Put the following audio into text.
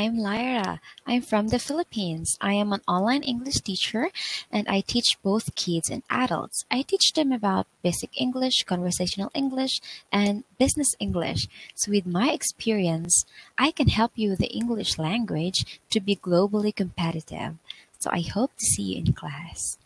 I'm Lyra. I'm from the Philippines. I am an online English teacher and I teach both kids and adults. I teach them about basic English, conversational English, and business English. So, with my experience, I can help you with the English language to be globally competitive. So, I hope to see you in class.